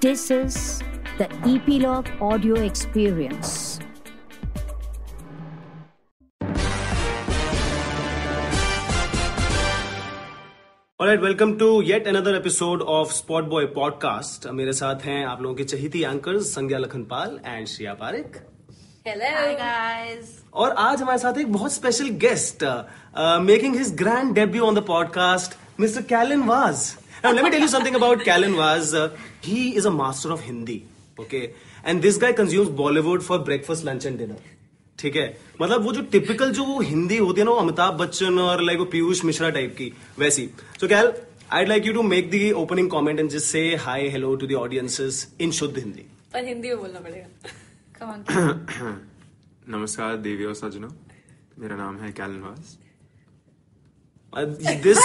This is the Epilogue Audio Experience. Alright, welcome to yet another episode of Spot Boy Podcast. मेरे साथ हैं आप लोगों के चहीती anchors Sanjna Lakhanpal and Shriya Pareek Hello. Hi guys. और आज हमारे साथ एक बहुत special guest making his grand debut on the podcast mister Kallan Vaz Now, let me tell you something about Callan was. Uh, he is a master of Hindi. Okay. And this guy consumes Bollywood for breakfast, lunch, and dinner. ठीक है मतलब वो जो typical जो हिंदी होती है ना वो अमिताभ बच्चन और लाइक वो पीयूष मिश्रा टाइप की वैसी so Kal I'd like you to make the opening comment and जिस से hi hello to the audiences in शुद्ध हिंदी पर हिंदी में बोलना पड़ेगा नमस्कार देवी और सजना मेरा नाम है कैलन वास Uh, this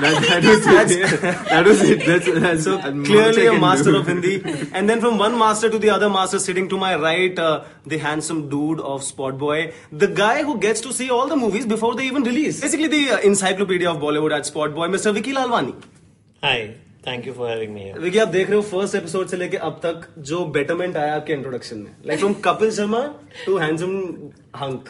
that, that was it. that was it. That's, that's so clearly a master do. of Hindi. And then from one master to the other master, sitting to my right, uh, the handsome dude of Spot Boy, the guy who gets to see all the movies before they even release. Basically, the uh, encyclopedia of Bollywood at Spot Boy, Mr. Vicky Lalwani. Hi, thank you for having me here. Vicky आप देख रहे हो first episode से लेके अब तक जो betterment आया आपके इंट्रोडक्शन में like from Kapil Sharma to handsome hunk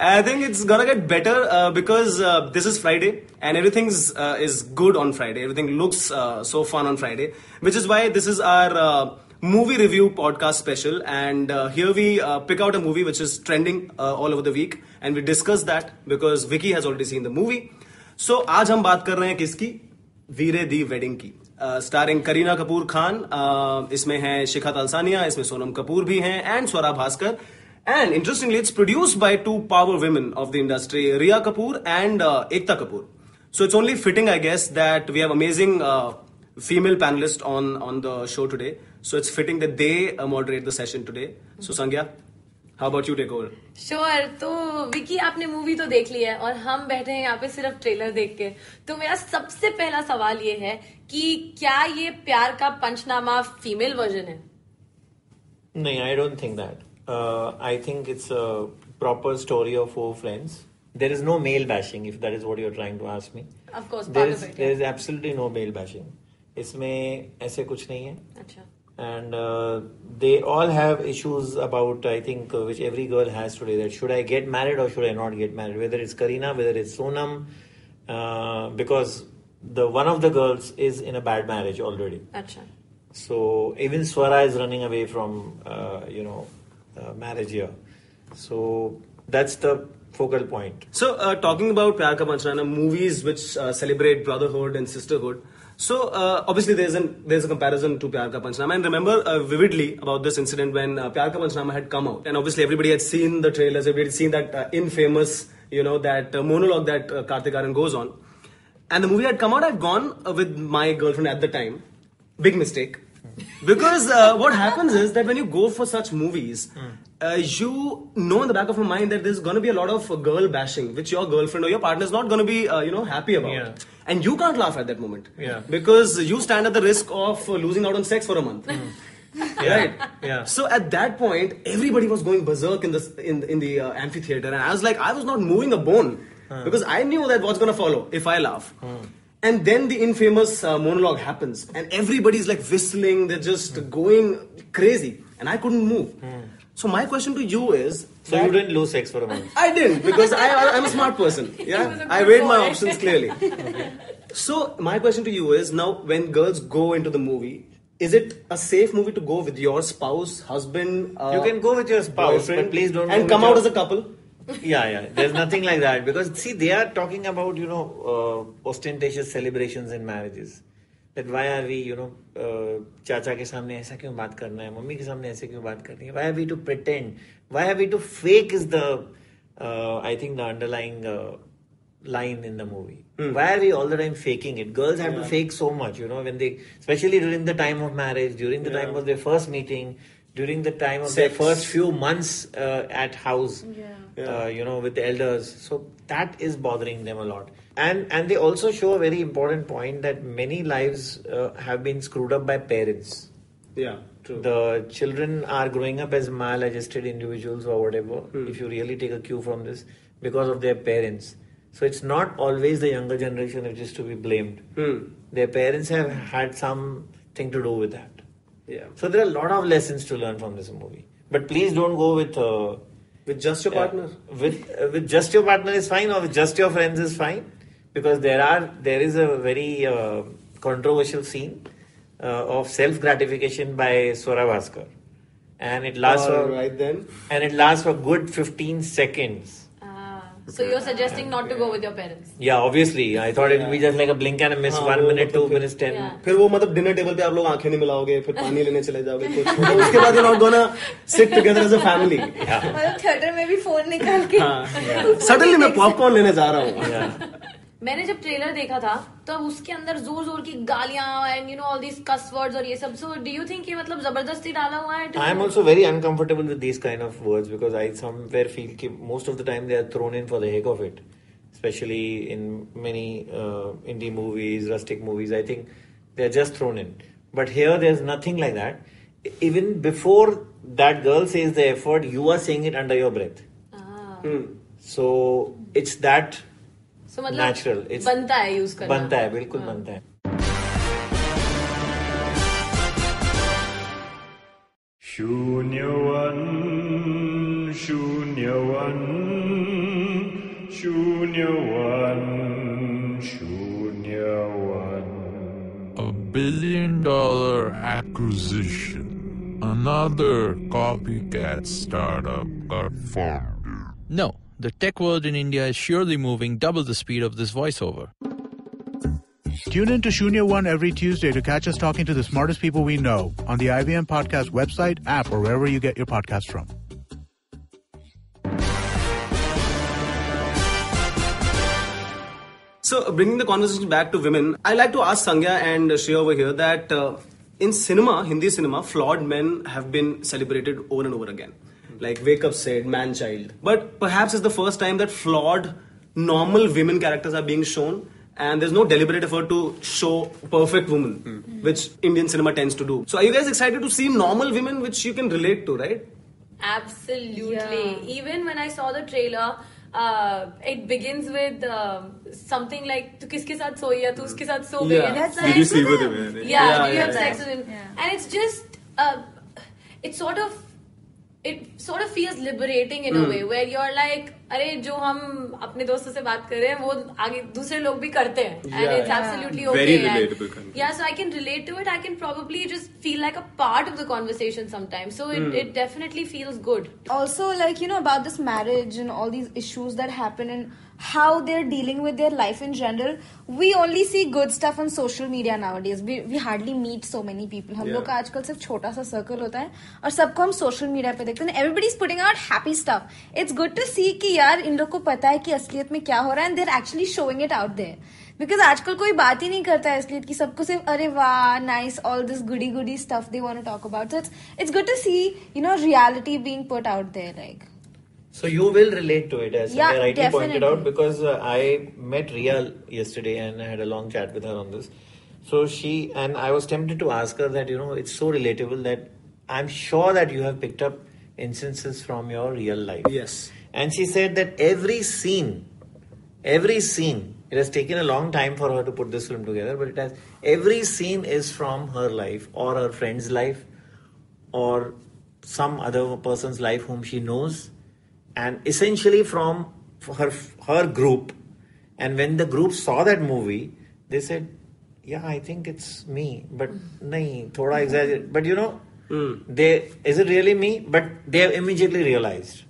I think it's gonna get better uh, because uh, this is Friday and everything's uh, is good on Friday. Everything looks uh, so fun on Friday, which is why this is our uh, movie review podcast special. And uh, here we uh, pick out a movie which is trending uh, all over the week, and we discuss that because Vicky has already seen the movie. So आज हम बात कर रहे हैं किसकी Veere Di wedding की starring Kareena Kapoor Khan uh, इसमें है शिखा तलसानिया इसमें सोनम कपूर भी हैं and Swara Bhasker And interestingly, it's produced by two power women of the industry, Riya Kapoor and uh, Ekta Kapoor. So it's only fitting, I guess, that we have amazing uh, female panelists on, on the show today. So it's fitting that they uh, moderate the session today. So Sangya, how about you take over? Sure तो विकी आपने movie तो देख ली है और हम बैठे हैं यहाँ पे सिर्फ़ ट्रेलर देख के तो मेरा सबसे पहला सवाल ये है कि क्या ये प्यार का पंचनामा फीमेल वर्जन है No, I don't think that. uh, I think it's a proper story of four friends. There is no male bashing, if that is what you're trying to ask me. Of course, there is, it, there is absolutely no male bashing. इसमें ऐसे कुछ नहीं है अच्छा and uh, they all have issues about i think uh, which every girl has today that should i get married or should i not get married whether it's kareena whether it's sonam uh, because the one of the girls is in a bad marriage already Achha. so even swara is running away from uh, you know marriage here. So that's the focal point. So, uh, talking about Pyar Ka Panchnama, movies which uh, celebrate brotherhood and sisterhood. So, uh, obviously, there's an there's a comparison to Pyar Ka Panchnama. And remember uh, vividly about this incident when uh, Pyar Ka Panchnama had come out, and obviously everybody had seen the trailers, everybody had seen that uh, infamous, you know, that uh, monologue that uh, goes on. And the movie had come out. I'd gone uh, with my girlfriend at the time. Big mistake. Because uh, what happens is that when you go for such movies, uh, you know in the back of your mind that there's going to be a lot of uh, girl bashing, which your girlfriend or your partner is not going to be, uh, you know, happy about. Yeah. And you can't laugh at that moment. Yeah. Because you stand at the risk of uh, losing out on sex for a month. Right. Yeah. So at that point, everybody was going berserk in the in, in the uh, amphitheater, and I was like, I was not moving a bone because I knew that what's gonna follow if I laugh. And then the infamous uh, monologue happens, and everybody's like whistling, they're just going crazy, and I couldn't move. So my question to you is, So you didn't lose sex for a month. I didn't because I, I I'm a smart person. was Yeah, a I good weighed my options clearly. So my question to you is now when girls go into the movie, is it a safe movie to go with your spouse, husband? Uh, You can go with your spouse, boyfriend, but please don't and with come your- out as a couple yeah, yeah. There's nothing like that because see, they are talking about you know uh, ostentatious celebrations in marriages. That why are we you know uh, चाचा के सामने ऐसा क्यों बात करना है mummy के सामने ऐसे क्यों बात करनी है why are we to pretend why are we to fake is the uh, I think the underlying uh, line in the movie why are we all the time faking it girls have to fake so much you know when they especially during the time of marriage during the time of their first meeting during the time of their first few months uh, at house Yeah. uh, you know with the elders so that is bothering them a lot and and they also show a very important point that many lives uh, have been screwed up by parents Yeah, true. the children are growing up as maladjusted individuals or whatever Hmm. if you really take a cue from this because of their parents So it's not always the younger generation which is to be blamed. Hmm. Their parents have had something to do with that. Yeah. So there are a lot of lessons to learn from this movie. But please don't go with uh, With just your yeah, partner. with uh, with just your partner is fine, or with just your friends is fine, because there are there is a very uh, controversial scene uh, of self gratification by Swara Bhasker, and it lasts All for right then. and it lasts for good fifteen seconds. Ah, so you're suggesting not to go with your parents? Yeah, obviously, I thought it would be just like a blink and a miss, हाँ, one minute, two मतलब minutes, ten. Yeah. फिर वो मतलब dinner table पे आप लोग आँखें नहीं मिलाओगे फिर पानी लेने चले जाओगे कुछ तो उसके बाद you not gonna sit together as a family मतलब थिएटर में भी फ़ोन निकाल के सडनली मैं पॉपकॉर्न लेने जा रहा हूँ Yeah. मैंने जब ट्रेलर देखा था तो उसके अंदर ज़ोर ज़ोर की गालियाँ and you know all these cuss words और ये सब। सो डू यू थिंक ये मतलब ज़बरदस्ती डाला हुआ है? I am also very uncomfortable with these kind of words because I somewhere feel कि most of the time they are thrown in for the heck of it specially in many indie movies rustic movies I think they are just thrown in but here there is nothing like that even before that girl says the effort you are saying it under your breath so it's that So मतलब natural. बनता है use करना बनता है बिल्कुल हाँ. बनता है शून्यवन शून्यवन शून्यवन शून्यवन A billion dollar acquisition. Another copycat startup got formed. No, the tech world in India is surely moving double the speed of this voiceover. Tune in to Shunya One every Tuesday to catch us talking to the smartest people we know on the IVM Podcast website, app, or wherever you get your podcasts from. So, bringing the conversation back to women, I like to ask Sangya and Shreya over here that uh, in cinema, Hindi cinema, flawed men have been celebrated over and over again like Wake Up Sid, Man Child. But perhaps it's the first time that flawed, normal women characters are being shown and there's no deliberate effort to show perfect woman mm. which indian cinema tends to do so are you guys excited to see normal women which you can relate to right absolutely yeah. even when i saw the trailer uh, it begins with uh, something like tu kiske saath so ya tu uske saath so yeah. that's did you sleep with him yeah, yeah, yeah, you have yeah, sex and it's just uh, it's sort of it sort of feels liberating in a Hmm. way where you're like अरे जो हम अपने दोस्तों से बात कर रहे हैं वो आगे दूसरे लोग भी करते हैं and Yeah, it's yeah. absolutely okay Very and- relatable content. yeah so I can relate to it I can probably just feel like a part of the conversation sometimes so it, it definitely feels good also like you know about this marriage and how they're dealing with their life in general. We only see good stuff on social media nowadays. We, we hardly meet so many people. हम लोग का आजकल सिर्फ़ छोटा सा circle होता है और सबको हम सोशल मीडिया पे देखते हैं। Everybody is putting out happy stuff it's good to see कि यार इन लोग को पता है कि असलियत में क्या हो रहा है and they're actually showing it out there because आजकल कोई बात ही नहीं करता है असलियत की सबको सिर्फ़ अरे वाह nice all this goody goody stuff they want to talk about it's it's good to see you know reality being put out there like So you will relate to it, as Yeah, I rightly pointed out, because uh, I met Rhea yesterday and I had a long chat with her on this. So she and I was tempted to ask her that you know it's so relatable that I'm sure that you have picked up instances from your real life. Yes. And she said that every scene, every scene, it has taken a long time for her to put this film together, but it has every scene is from her life or her friend's life or some other person's life whom she knows, and essentially from her her group. And when the group saw that movie, they said, "Yeah, I think it's me, but nahi, thoda exaggerate." But you know, hmm. they is it really me? But they have immediately realized.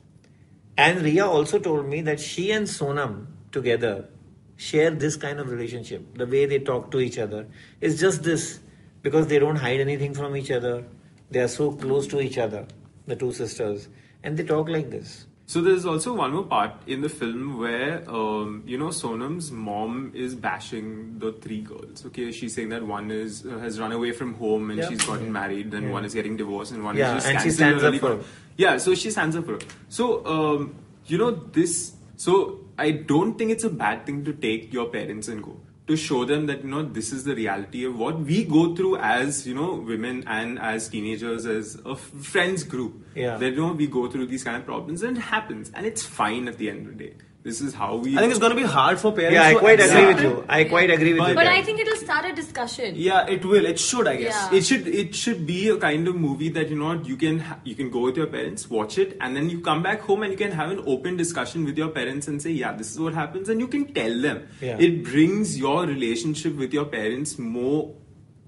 And Rhea also told me that she and Sonam together share this kind of relationship. The way they talk to each other is just this because they don't hide anything from each other. They are so close to each other, the two sisters, and they talk like this. So there's also one more part in the film where um, you know Sonam's mom is bashing the three girls. Okay, she's saying that one is uh, has run away from home and Yeah. she's gotten married, then one is getting divorced, and one Yeah, is just and she stands up for her. Yeah, so she stands up for her. So um, you know this. So I don't think it's a bad thing to take your parents and go to show them that you know this is the reality of what we go through as you know women and as teenagers as a friends group Yeah. that you know we go through these kind of problems and it happens and it's fine at the end of the day This is how we. I think it's going to be hard for parents. Yeah, I quite agree with you. I quite agree with you. But I think it'll start a discussion. Yeah, it will. It should, I guess. Yeah. it should it should be a kind of movie that you know you can you can go with your parents watch it and then you come back home and you can have an open discussion with your parents and say yeah this is what happens and you can tell them Yeah. it brings your relationship with your parents more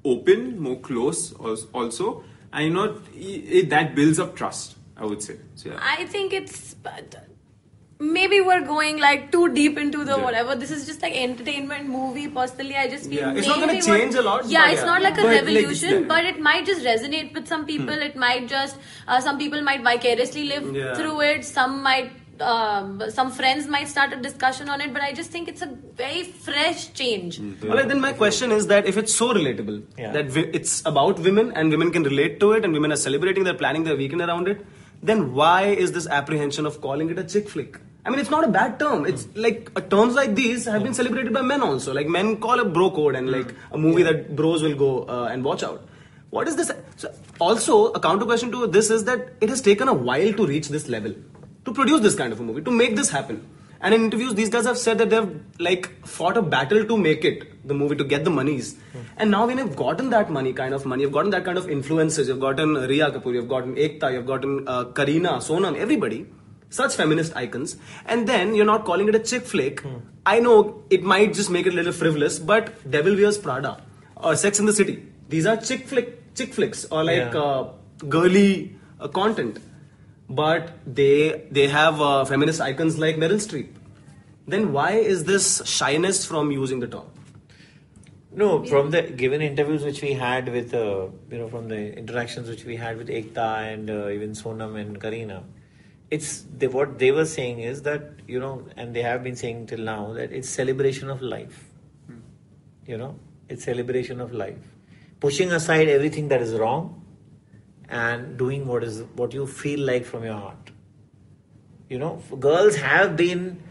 open more close also and you know it, it, that builds up trust i would say so yeah I think it's but maybe we're going like too deep into the Yeah. whatever. This is just like entertainment movie. Personally, I just feel Yeah, it's not gonna what- change a lot, Yeah, but it's yeah. not like a But, revolution, yeah. but it might just resonate with some people. It might just uh, some people might vicariously live Hmm. Yeah. through it. Some might. Um, some friends might start a discussion on it, but I just think it's a very fresh change. Well, then my question is that if it's so relatable, Yeah. that wi- it's about women and women can relate to it and women are celebrating, they're planning their weekend around it, then why is this apprehension of calling it a chick flick? I mean, it's not a bad term. It's like uh, terms like these have been celebrated by men also. Like men call a bro code and like a movie that bros will go uh, and watch out. What is this? So also, a counter question to this is that it has taken a while to reach this level, to produce this kind of a movie, to make this happen. And in interviews, these guys have said that they've like fought a battle to make it the movie to get the monies. And now when you've gotten that money, kind of money, you've gotten that kind of influences. You've gotten Rhea Kapoor, you've gotten Ekta, you've gotten uh, Kareena, Sonam, everybody, such feminist icons. And then you're not calling it a chick flick. I know it might just make it a little frivolous, but Devil Wears Prada or Sex in the City, these are chick flick, chick flicks or like Yeah. uh, girly uh, content but they they have uh, feminist icons like Meryl Streep. Then why is this shyness from using the term? No, from the given interviews which we had with, uh, you know, from the interactions which we had with Ekta and uh, even Sonam and Kareena, it's they, what they were saying is that you know, and they have been saying till now that it's celebration of life. You know, it's celebration of life, pushing aside everything that is wrong, and doing what is what you feel like from your heart you know girls have been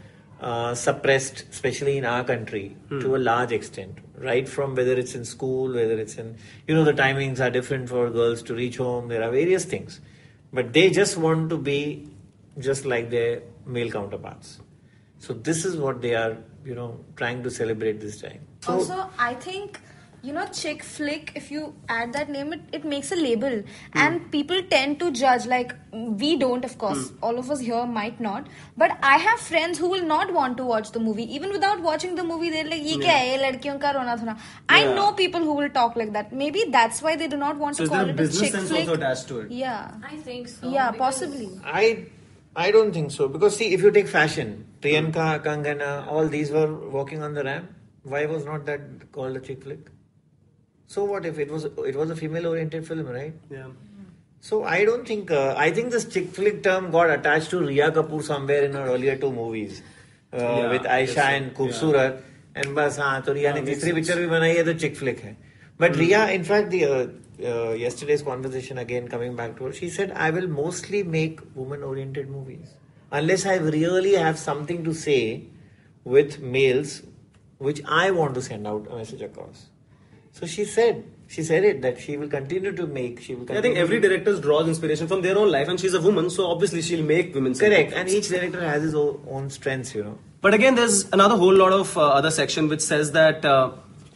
uh, suppressed especially in our country to a large extent right from whether it's in school whether it's in you know the timings are different for girls to reach home there are various things. But they just want to be just like their male counterparts. So this is what they are you know trying to celebrate this time. So also, I think you know chick flick if you add that name it, it makes a label mm. and people tend to judge like we don't of course mm. all of us here might not but i have friends who will not want to watch the movie even without watching the movie they're like ye yeah. kya hai ladkiyon ka rona yeah. i know people who will talk like that maybe that's why they do not want so to call it a chick sense flick also attached to it yeah i think so yeah possibly i I don't think so because see, if you take fashion, Priyanka, Kangana, all these were walking on the ramp. Why was not that called a chick flick? So what if it was it was a female oriented film, right? Yeah. So I don't think uh, I think this chick flick term got attached to Rhea Kapoor somewhere in her earlier two movies uh, yeah, with Aisha yes, and Khoobsurat yeah. and बस हाँ तो रिया ने तीसरी picture भी बनाई है तो chick flick है but Rhea, in fact the uh, uh, yesterday's conversation again coming back to her she said I will mostly make woman oriented movies unless I really have something to say with males which I want to send out a message across so she said she said it that she will continue to make she will I think every to- director draws inspiration from their own life, and she's a woman, so obviously she'll make women. Correct, and each director has his own, own strengths, you know. But again, there's another whole lot of uh, other section which says that uh,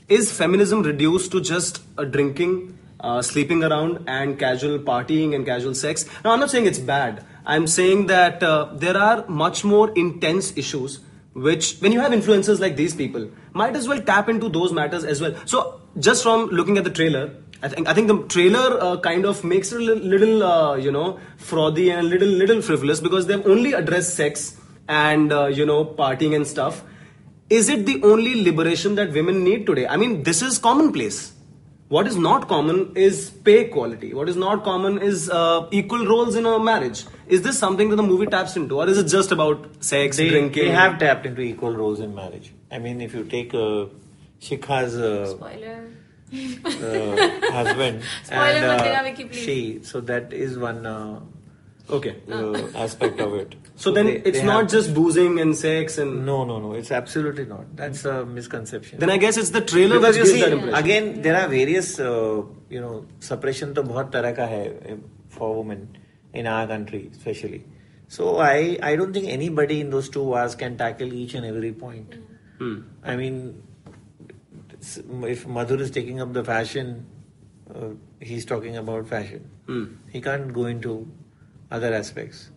is feminism reduced to just uh, drinking, uh, sleeping around, and casual partying and casual sex? Now, I'm not saying it's bad. I'm saying that uh, there are much more intense issues which, when you have influencers like these people, might as well tap into those matters as well. So, just from looking at the trailer, I think I think the trailer uh, kind of makes it a little, uh, you know frothy and little little frivolous because they've only addressed sex and uh, you know partying and stuff. Is it the only liberation that women need today? I mean this is commonplace what is not common is pay equality what is not common is uh, equal roles in a marriage is this something that the movie taps into or is it just about sex They, drinking they have tapped into equal roles in marriage. I mean, if you take uh, Shikha's uh, Spoiler. uh, husband Spoiler and uh, dena, please. she, so that is one uh, okay uh, aspect of it. so then they- it's they not have- just boozing and sex and No, no, no. It's absolutely not. That's a misconception. then i guess it's the trailer because which you gives see, that impression again, there are various, uh, you know, suppression तो बहुत तरह का है uh, for women in our country, especially. So I, I don't think anybody in those two hours can tackle each and every point. Hmm. I mean, if Madhur is taking up the fashion, uh, he's talking about fashion. Hmm. He can't go into other aspects.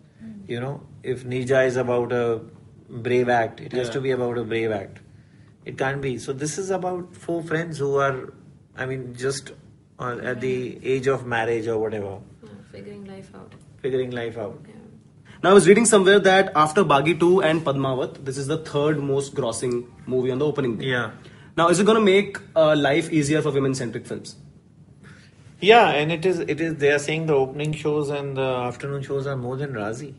You know, if Neerja is about a brave act, it has Yeah. to be about a brave act. It can't be. So this is about four friends who are, I mean, just uh, at the age of marriage or whatever, Figuring life out. figuring life out. Now, I was reading somewhere that after Baaghi 2 and Padmavat, this is the third most grossing movie on the opening day. Yeah. Now, is it going to make uh, life easier for women centric films? Yeah, and it is. It is. They are saying the opening shows and the afternoon shows are more than Razi.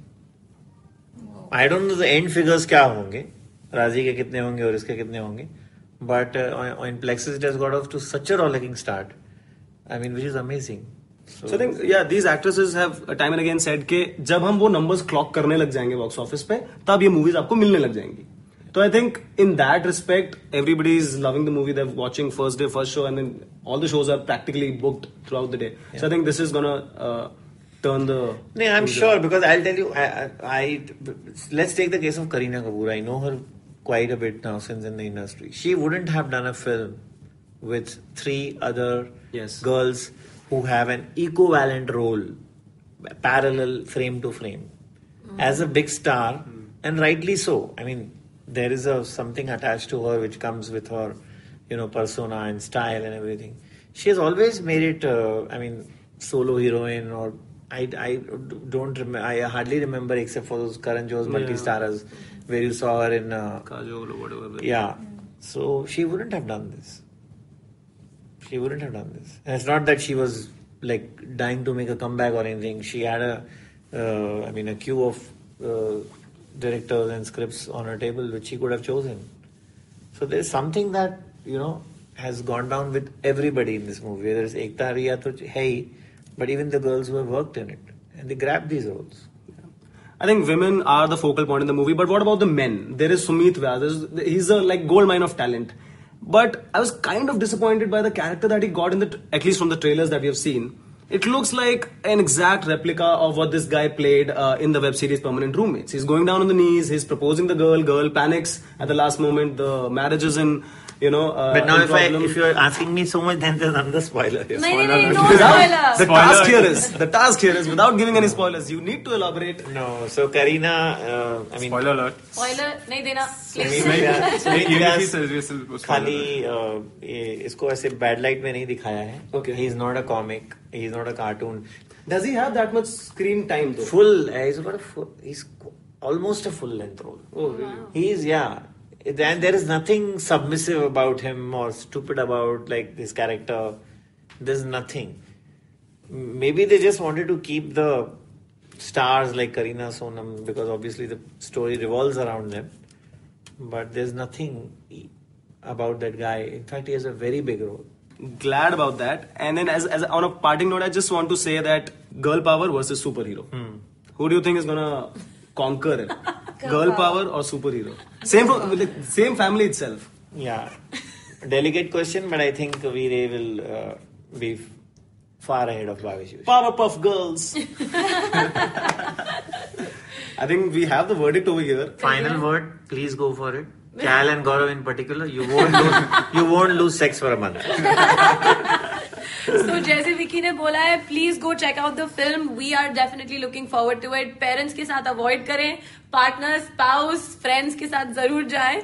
I don't know the end figures क्या होंगे राज़ी के कितने होंगे और इसके कितने होंगे but in practice it has got off to such a rolling start I mean which is amazing so think yeah these actresses have time and again said के जब हम वो नंबर्स क्लॉक करने लग जाएँगे बॉक्स ऑफ़िस पे तब ये मूवीज़ आपको मिलने लग जाएँगी So I think in that respect, everybody is loving the movie. They're watching first day, first show, and then all the shows are practically booked throughout the day. So I think this is gonna uh, turn the. No, I'm sure because I'll tell you. I, I, I let's take the case of Kareena Kapoor. I know her quite a bit now since in the industry. She wouldn't have done a film with three other Yes. girls who have an equivalent role, parallel frame to frame, as a big star, and rightly so. I mean, there is a something attached to her which comes with her, you know, persona and style and everything. She has always made it. Uh, I mean, solo heroine or. I, I don't remember. I hardly remember except for those Karan Johar's Yeah. multi-starers where you saw her in. Uh, Kajol or whatever. yeah. So she wouldn't have done this. She wouldn't have done this. And it's not that she was like dying to make a comeback or anything. She had a, uh, I mean, a queue of uh, directors and scripts on her table which she could have chosen. So there's something that you know has gone down with everybody in this movie. Whether it's Ekta Rhea hey, but even the girls who have worked in it and they grabbed these roles. I think women are the focal point in the movie, but what about the men? There is Sumit Vyas. He's a like gold mine of talent. But I was kind of disappointed by the character that he got in the, at least from the trailers that we have seen. It looks like an exact replica of what this guy played uh, in the web series Permanent Roommates. He's going down on the knees, he's proposing the girl, girl panics at the last moment, the marriage is in you know. Uh, but now, if, I, if you're asking me so much, then there's another spoiler here. No, spoiler. No, no, no spoiler. The spoiler. task here is the task here is without giving any spoilers. You need to elaborate. No, so Kareena, uh, I mean, spoiler alert. Spoiler, नहीं देना. खाली इसको ऐसे bad light में नहीं दिखाया है okay he is not a comic He's not a cartoon. Does he have that much screen time though? Full. Uh, he's got a full, he's almost a full length role. Oh, really? Wow. He's yeah. And there is nothing submissive about him or stupid about like his character. There's nothing. Maybe they just wanted to keep the stars like Kareena Sonam because obviously the story revolves around them. But there's nothing about that guy. In fact, he has a very big role glad about that. And then, as, as on a parting note, I just want to say that girl power versus superhero. Who do you think is gonna conquer it? girl power or superhero? Same, from, like, same family itself. Yeah, delicate question, but I think Veere will uh, be far ahead of Bhavesh. Powerpuff Girls. I think we have the verdict over here. Final word, please go for it. Cal and Gaurav in particular, you won't lose, you won't lose sex for a month. so जैसे विकी ने बोला है please go check out the film we are definitely looking forward to it parents के साथ avoid करें. Partners पाउस friends के साथ ज़रूर जाए.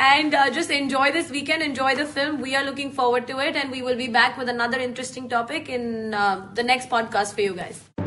And just enjoy this weekend enjoy the film we are looking forward to it and we will be back with another interesting topic in the next podcast for you guys